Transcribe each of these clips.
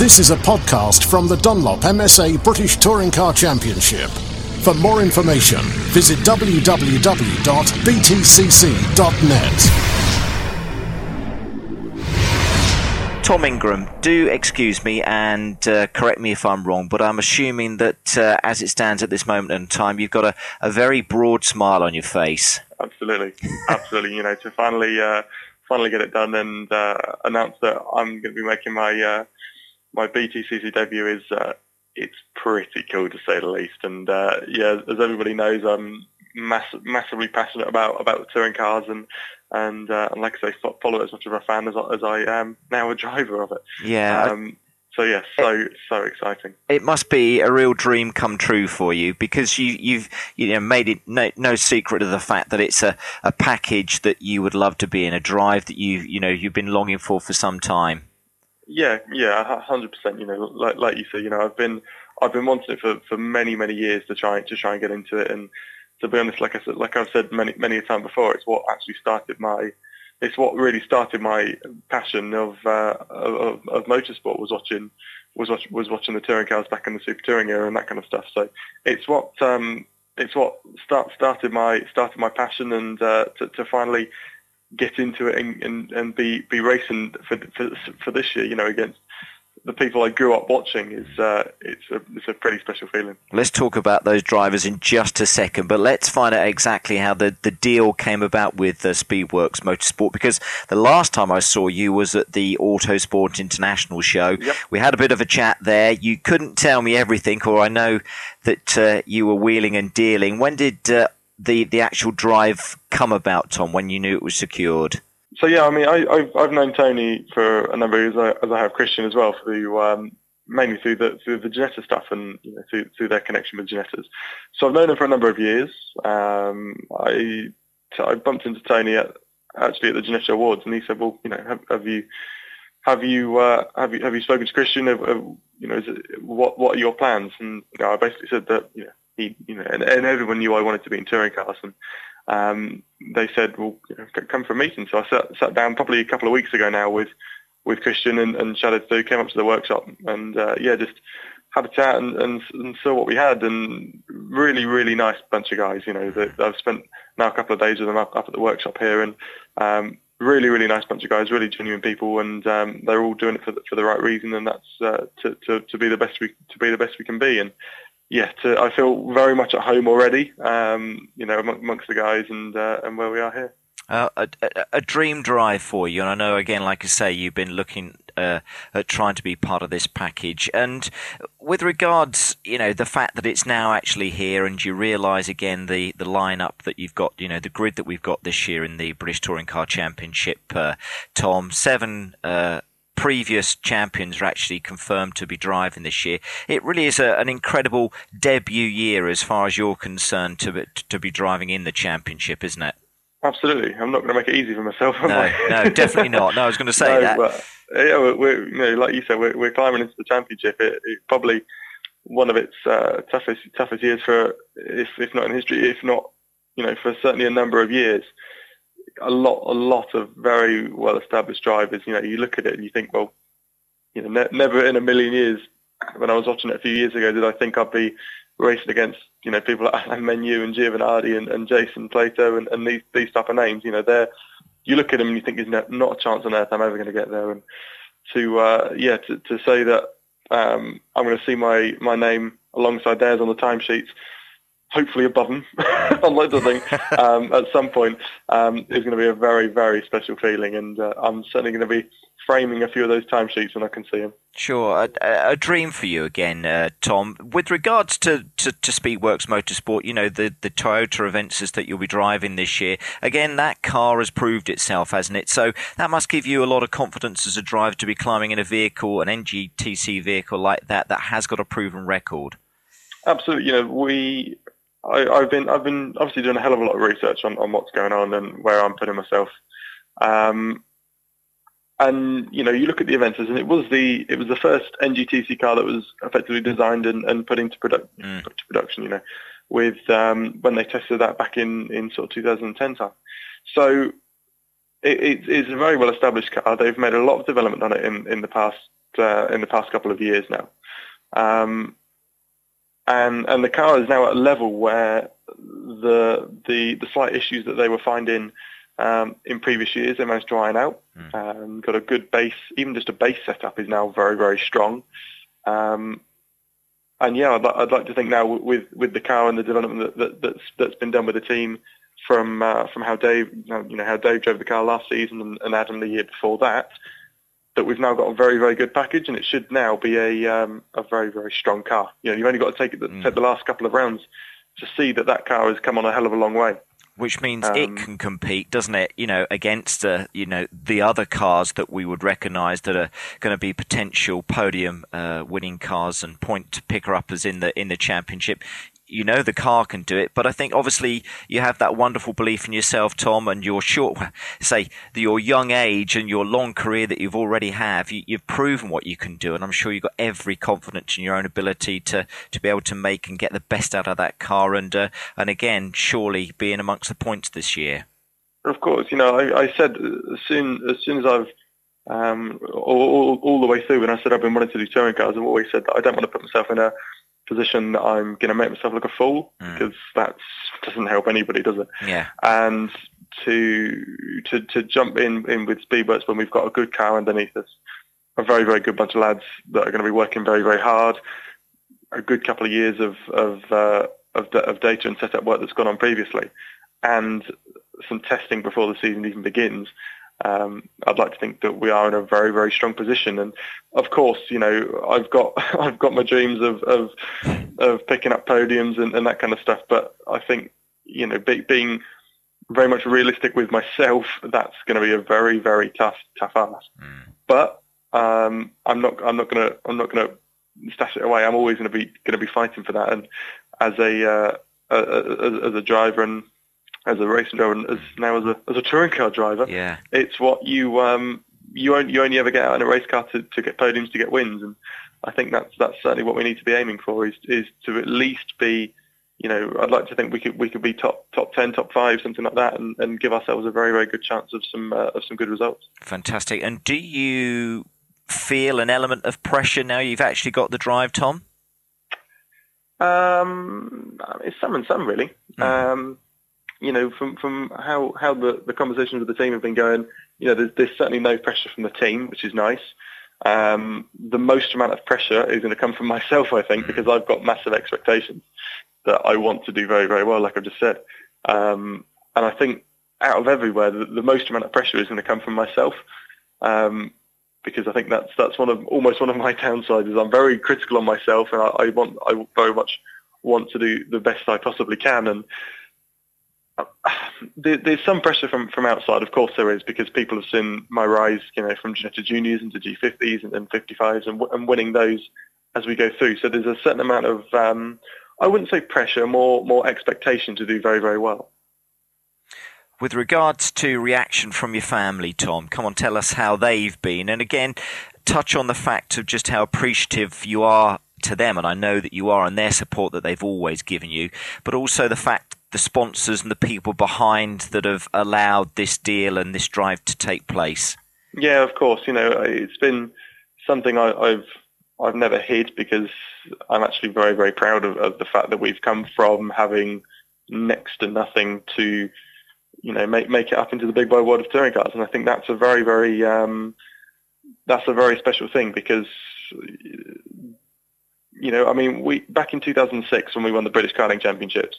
This is a podcast from the Dunlop MSA British Touring Car Championship. For more information, visit www.btcc.net. Tom Ingram, do excuse me and uh, correct me if I'm wrong, but I'm assuming that uh, as it stands at this moment in time, you've got a, a very broad smile on your face. Absolutely, absolutely. you know, to finally uh, finally get it done and uh, announce that I'm going to be making my uh, my BTCC debut is uh, it's pretty cool to say the least. And uh, yeah, as everybody knows, I'm mass- massively passionate about about touring cars and and, uh, and like I say, follow it as much of a fan as, as I am now a driver of it. Yeah. Um, so yeah, so so exciting. It must be a real dream come true for you because you you've you know made it no, no secret of the fact that it's a, a package that you would love to be in, a drive that you you know you've been longing for for some time. Yeah, yeah, hundred percent. You know, like like you said, you know, I've been I've been wanting it for, for many many years to try to try and get into it, and to be honest, like I said, like I've said many many a time before, it's what actually started my it's what really started my passion of uh, of, of motorsport was watching was watch, was watching the touring cars back in the super touring era and that kind of stuff. So it's what um, it's what start, started my started my passion and uh, to, to finally get into it and, and, and be, be racing for, for, for this year, you know, against the people I grew up watching is uh, it's a it's a pretty special feeling. Let's talk about those drivers in just a second, but let's find out exactly how the, the deal came about with uh, Speedworks Motorsport because the last time I saw you was at the Autosport International show. Yep. We had a bit of a chat there. You couldn't tell me everything, or I know that uh, you were wheeling and dealing. When did uh, the the actual drive come about, Tom? When you knew it was secured? So yeah, I mean, I, have I've known Tony for a number of years, as I have Christian as well, through um, mainly through the through the Ginetta stuff and you know, through through their connection with Ginettas. So I've known him for a number of years. Um, I I bumped into Tony at, actually at the Ginetta Awards, and he said, "Well, you know, have, have you have you uh, have you have you spoken to Christian? Have, have, you know, it, what what are your plans?" And you know, I basically said that you know he, you know, and, and everyone knew I wanted to be in touring cars, and um, they said, "Well, come for a meeting." So I sat, sat down probably a couple of weeks ago now with with Christian and, and chatted through, came up to the workshop, and uh, yeah, just had a chat and, and, and saw what we had, and really, really nice bunch of guys. You know, that I've spent now a couple of days with them up, up at the workshop here, and um, really, really nice bunch of guys, really genuine people, and um, they're all doing it for the, for the right reason, and that's uh, to, to, to be the best we to be the best we can be. And yeah, to, I feel very much at home already. Um, you know, amongst the guys and uh, and where we are here. Uh, a, a, dream drive for you, and I know again, like I say, you've been looking uh, at trying to be part of this package. And with regards, you know, the fact that it's now actually here, and you realise again the the lineup that you've got, you know, the grid that we've got this year in the British Touring Car Championship. Uh, Tom, seven uh, previous champions are actually confirmed to be driving this year. It really is a, an incredible debut year as far as you're concerned to to be driving in the championship, isn't it? Absolutely. I'm not going to make it easy for myself. no, no, definitely not. No, I was going to say no, that. But, yeah, we're, we're, you know, like you said, we're, we're climbing into the championship. It, it probably one of its uh, toughest toughest years for, if if not in history, if not, you know, for certainly a number of years a lot, a lot of very well-established drivers. You know, you look at it and you think, well, you know, ne- never in a million years, when I was watching it a few years ago, did I think I'd be racing against, you know, people like Alain Menu and Giovanardi and, and Jason Plato and, and these these type of names. You know, they're you look at them and you think there's not a chance on earth I'm ever going to get there. And to uh, yeah, to, to say that um, I'm going to see my my name alongside theirs on the timesheets hopefully above them on loads of things um, at some point um, is going to be a very, very special feeling. And uh, I'm certainly going to be framing a few of those timesheets when I can see them. Sure. A, a dream for you again, uh, Tom. With regards to, to, to, Speedworks Motorsport, you know, the, the Toyota Avensis that you'll be driving this year, again, that car has proved itself, hasn't it? So that must give you a lot of confidence as a driver to be climbing in a vehicle, an NGTC vehicle like that, that has got a proven record. Absolutely. You know, we I, have been I've been obviously doing a hell of a lot of research on, on what's going on and where I'm putting myself. Um, and you know, you look at the Avensis, and it was the it was the first NGTC car that was effectively designed and, and put into mm. put to production. You know, with um, when they tested that back in in sort of 2010 time. So it, it, it's a very well established car. They've made a lot of development on it in, in the past uh, in the past couple of years now. Um, and and the car is now at a level where the the the slight issues that they were finding um, in previous years they managed to iron out. Mm. Um, got a good base, even just a base setup is now very very strong. Um, and yeah, I'd, I'd, like to think now with with the car and the development that, that, that's that's been done with the team from uh, from how Dave you know how Dave drove the car last season and, and Adam the year before that, that we've now got a very, very good package, and it should now be a um, a very, very strong car. You know, you've only got to take it mm. take the last couple of rounds to see that that car has come on a hell of a long way. Which means um, it can compete, doesn't it? You know, against uh, you know the other cars that we would recognise that are going to be potential podium uh, winning cars and point picker uppers in the in the championship you know the car can do it. But I think obviously you have that wonderful belief in yourself, Tom, and your short, say, your young age and your long career that you've already have. You, have proven what you can do, and I'm sure you've got every confidence in your own ability to to be able to make and get the best out of that car. And uh, and again, surely being amongst the points this year. Of course, you know, I, I said as soon as soon as I've um, all, all, all, the way through when I said I've been wanting to do touring cars, I've always said that I don't want to put myself in a position that I'm going to make myself look a fool because mm. that doesn't help anybody, does it? Yeah. And to to to jump in in with Speedworks when we've got a good car underneath us, a very very good bunch of lads that are going to be working very very hard, a good couple of years of of uh, of, of data and setup work that's gone on previously, and some testing before the season even begins um, I'd like to think that we are in a very, very strong position. And of course, you know, I've got I've got my dreams of of, of picking up podiums and, and, that kind of stuff. But I think you know, be, being very much realistic with myself, that's going to be a very, very tough, tough ask. Mm. But um, I'm not I'm not going to I'm not going to stash it away. I'm always going to be going to be fighting for that. And as a uh, as, as a driver and as a racing driver and as now as a as a touring car driver. Yeah, it's what you um you only you only ever get out in a race car to, to get podiums to get wins, and I think that's that's certainly what we need to be aiming for is is to at least be. You know, I'd like to think we could we could be top top ten, top five, something like that, and, and give ourselves a very very good chance of some uh, of some good results. Fantastic. And do you feel an element of pressure now you've actually got the drive, Tom? Um, it's some and some really. Mm. Um, you know, from from how how the the conversations with the team have been going, you know, there's, there's certainly no pressure from the team, which is nice. Um, the most amount of pressure is going to come from myself, I think, because I've got massive expectations that I want to do very, very well, like I've just said. Um, and I think out of everywhere, the, the, most amount of pressure is going to come from myself, um, because I think that's that's one of almost one of my downsides. Is I'm very critical on myself, and I, I want I very much want to do the best I possibly can, and there's some pressure from, from outside, of course there is, because people have seen my rise, you know, from Ginetta Juniors into G50s and then 55s and, and winning those as we go through. So there's a certain amount of, um, I wouldn't say pressure, more more expectation to do very, very well. With regards to reaction from your family, Tom, come on, tell us how they've been. And again, touch on the fact of just how appreciative you are to them, and I know that you are, and their support that they've always given you, but also the fact the sponsors and the people behind that have allowed this deal and this drive to take place? Yeah, of course. You know, it's been something I, have I've never hid because I'm actually very very proud of, of, the fact that we've come from having next to nothing to you know make make it up into the big boy world of touring cars, and I think that's a very very um, that's a very special thing because you know I mean we back in 2006 when we won the British Karting Championships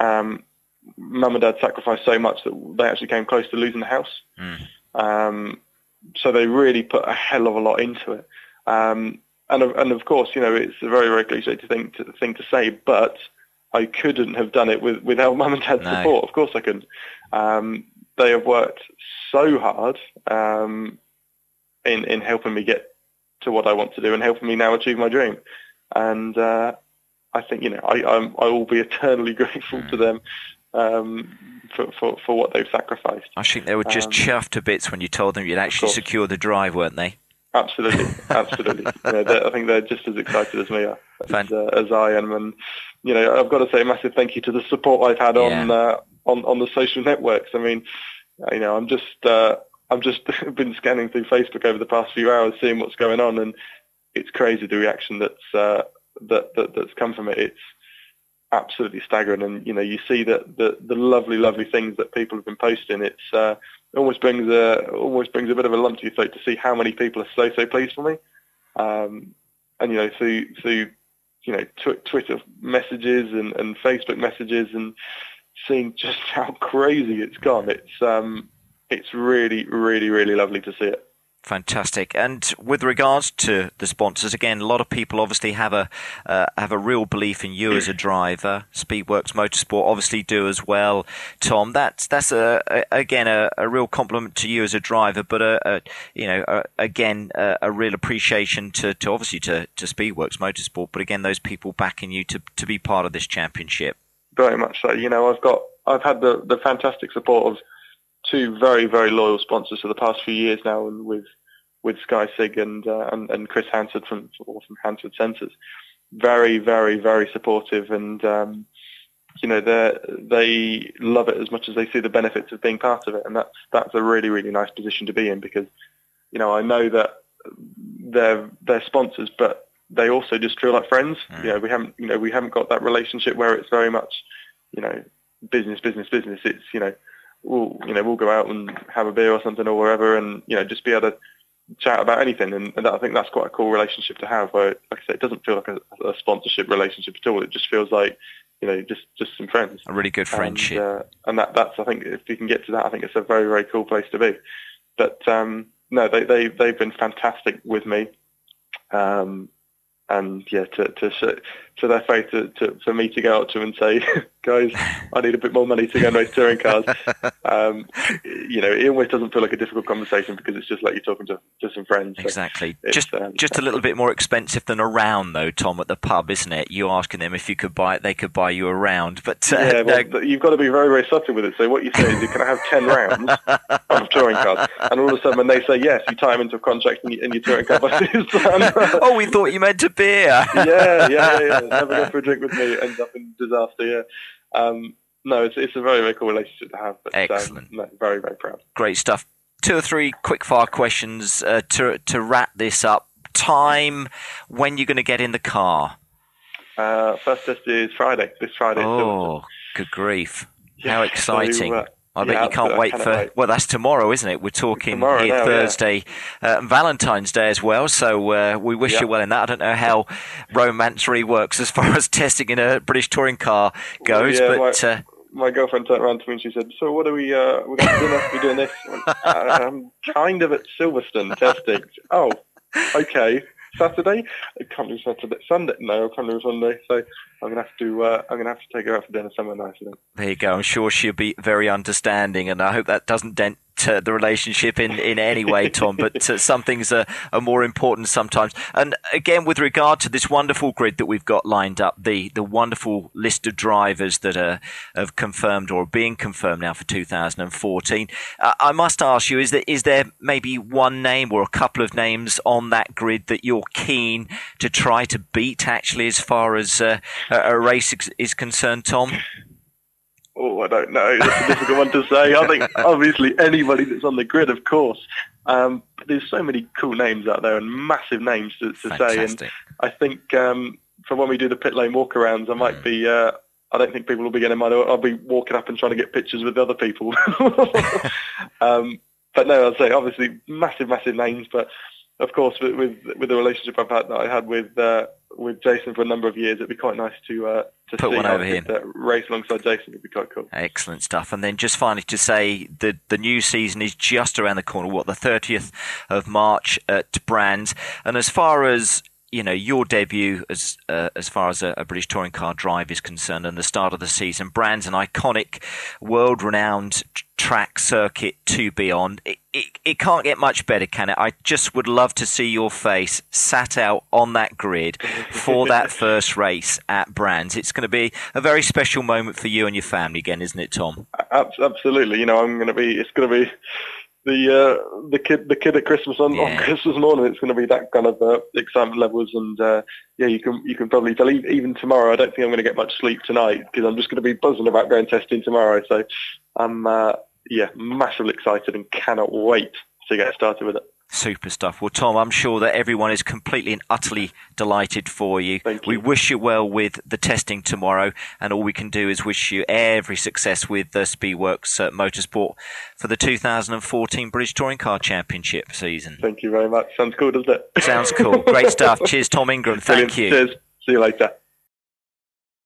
um, mum and dad sacrificed so much that they actually came close to losing the house. Mm. Um, so they really put a hell of a lot into it. Um, and, and of course, you know, it's a very, very cliche to think to, thing to say, but I couldn't have done it with, without mum and dad's no. support. Of course I couldn't. Um, they have worked so hard um, in, in helping me get to what I want to do and helping me now achieve my dream. And uh, I think you know I I'm, I will be eternally grateful mm. to them um, for, for for what they've sacrificed. I think they were just um, chuffed to bits when you told them you'd actually secured the drive, weren't they? Absolutely, absolutely. know, I think they're just as excited as me are, as, uh, as, I am, and you know I've got to say a massive thank you to the support I've had yeah. on uh, on on the social networks. I mean, you know I'm just uh, I've just been scanning through Facebook over the past few hours, seeing what's going on, and it's crazy the reaction that's uh, that, that that's come from it. It's absolutely staggering, and you know you see that the the lovely lovely things that people have been posting. It's uh, almost brings a almost brings a bit of a lump to your throat to see how many people are so so pleased for me. Um, and you know through through you know tw- Twitter messages and, and Facebook messages and seeing just how crazy it's gone. It's um, it's really, really, really lovely to see it. Fantastic. And with regards to the sponsors, again, a lot of people obviously have a uh, have a real belief in you as a driver. Speedworks Motorsport obviously do as well. Tom, that's that's a, a again a, a, real compliment to you as a driver, but a, a you know again a, real appreciation to, to obviously to, to Speedworks Motorsport, but again those people backing you to to be part of this championship. Very much so. You know, I've got I've had the the fantastic support of two very very loyal sponsors for the past few years now, and with with Sky Sig and uh, and, and Chris Hansford from from Hansford Sensors, very very very supportive, and um, you know they they love it as much as they see the benefits of being part of it, and that's that's a really really nice position to be in because you know I know that they're they're sponsors, but they also just feel like friends. Mm. You know we haven't you know we haven't got that relationship where it's very much you know business business business. It's you know we'll you know we'll go out and have a beer or something or wherever, and you know just be able to chat about anything. And, and I think that's quite a cool relationship to have. Where, like I said, it doesn't feel like a, a sponsorship relationship at all. It just feels like you know just just some friends. A really good friendship. And, uh, and that that's I think if you can get to that, I think it's a very very cool place to be. But um, no, they they they've been fantastic with me. Um, and yeah, to to show, to their faith to, to, for me to go out to them and say, guys, I need a bit more money to go and race touring cars. Um, you know, it almost doesn't feel like a difficult conversation because it's just like you're talking to, to some friends. So exactly. Just um, just a little bit more expensive than a round though, Tom, at the pub, isn't it? You asking them if you could buy it, they could buy you a round. But uh, yeah, well, no. you've got to be very very subtle with it. So what you say is, can have ten rounds of touring cars, and all of a sudden when they say yes, you tie them into a contract and, you, and your touring car oh, we thought you meant a beer. yeah, yeah, yeah. Never go for a drink with me ends up in disaster. Yeah. Um, no, it's it's a very very cool relationship to have. But, um, Excellent. Um, no, very very proud. Great stuff. Two or three quick fire questions uh, to to wrap this up. Time when you're going to get in the car. Uh, first test is Friday. This Friday. Oh, good grief! Yeah, How exciting! So, uh, I bet yeah, you can't wait for. Wait. Well, that's tomorrow, isn't it? We're talking tomorrow here now, Thursday, yeah. uh, Valentine's Day as well. So uh, we wish yeah. you well in that. I don't know how romance works as far as testing in a British touring car goes, well, but. My, uh, my, girlfriend turned around to me and she said, "So what are we? Uh, we're going to dinner? We're doing this? I'm kind of at Silverstone testing. oh, okay. Saturday. I can't do Saturday. Sunday. No, I can't do Sunday. So I'm gonna have to. Uh, I'm gonna have to take her out for dinner somewhere nice. There you go. I'm sure she'll be very understanding, and I hope that doesn't dent uh, the relationship in, in any way, Tom, but uh, some things are, are more important sometimes. And again, with regard to this wonderful grid that we've got lined up, the, the wonderful list of drivers that are have confirmed or are being confirmed now for 2014, uh, I must ask you: is there is there maybe one name or a couple of names on that grid that you're keen to try to beat? Actually, as far as uh, a race is concerned, Tom. Oh, I don't know. That's a difficult one to say. I think obviously anybody that's on the grid, of course. Um, but there's so many cool names out there and massive names to, to say. And I think um, for when we do the pit lane walkarounds, I might mm. be. Uh, I don't think people will be getting mine. I'll be walking up and trying to get pictures with other people. um, but no, I'd say obviously massive, massive names. But of course, with, with, with the relationship I've had that I had with uh, with Jason for a number of years, it'd be quite nice to uh, to put one over here. race alongside Jason would be quite cool. Excellent stuff. And then just finally to say the the new season is just around the corner. What the thirtieth of March at Brands. And as far as you know your debut as uh, as far as a, a, British touring car drive is concerned, and the start of the season. Brands an iconic, world-renowned track circuit to be on. It, it, it can't get much better, can it? I just would love to see your face sat out on that grid for that first race at Brands. It's going to be a very special moment for you and your family again, isn't it, Tom? Absolutely. You know, I'm going to be. It's going to be the uh, the kid the kid at Christmas on, yeah. on Christmas morning. It's going to be that kind of uh, excitement levels, and uh, yeah, you can you can probably tell even tomorrow. I don't think I'm going to get much sleep tonight because I'm just going to be buzzing about going testing tomorrow. So I'm uh, yeah, massively excited and cannot wait to get started with it. Super stuff. Well, Tom, I'm sure that everyone is completely and utterly delighted for you. Thank you. We wish you well with the testing tomorrow, and all we can do is wish you every success with the Speedworks uh, Motorsport for the 2014 British Touring Car Championship season. Thank you very much. Sounds cool, doesn't it? Sounds cool. Great stuff. Cheers, Tom Ingram. Thank Brilliant. you. Cheers. See you later.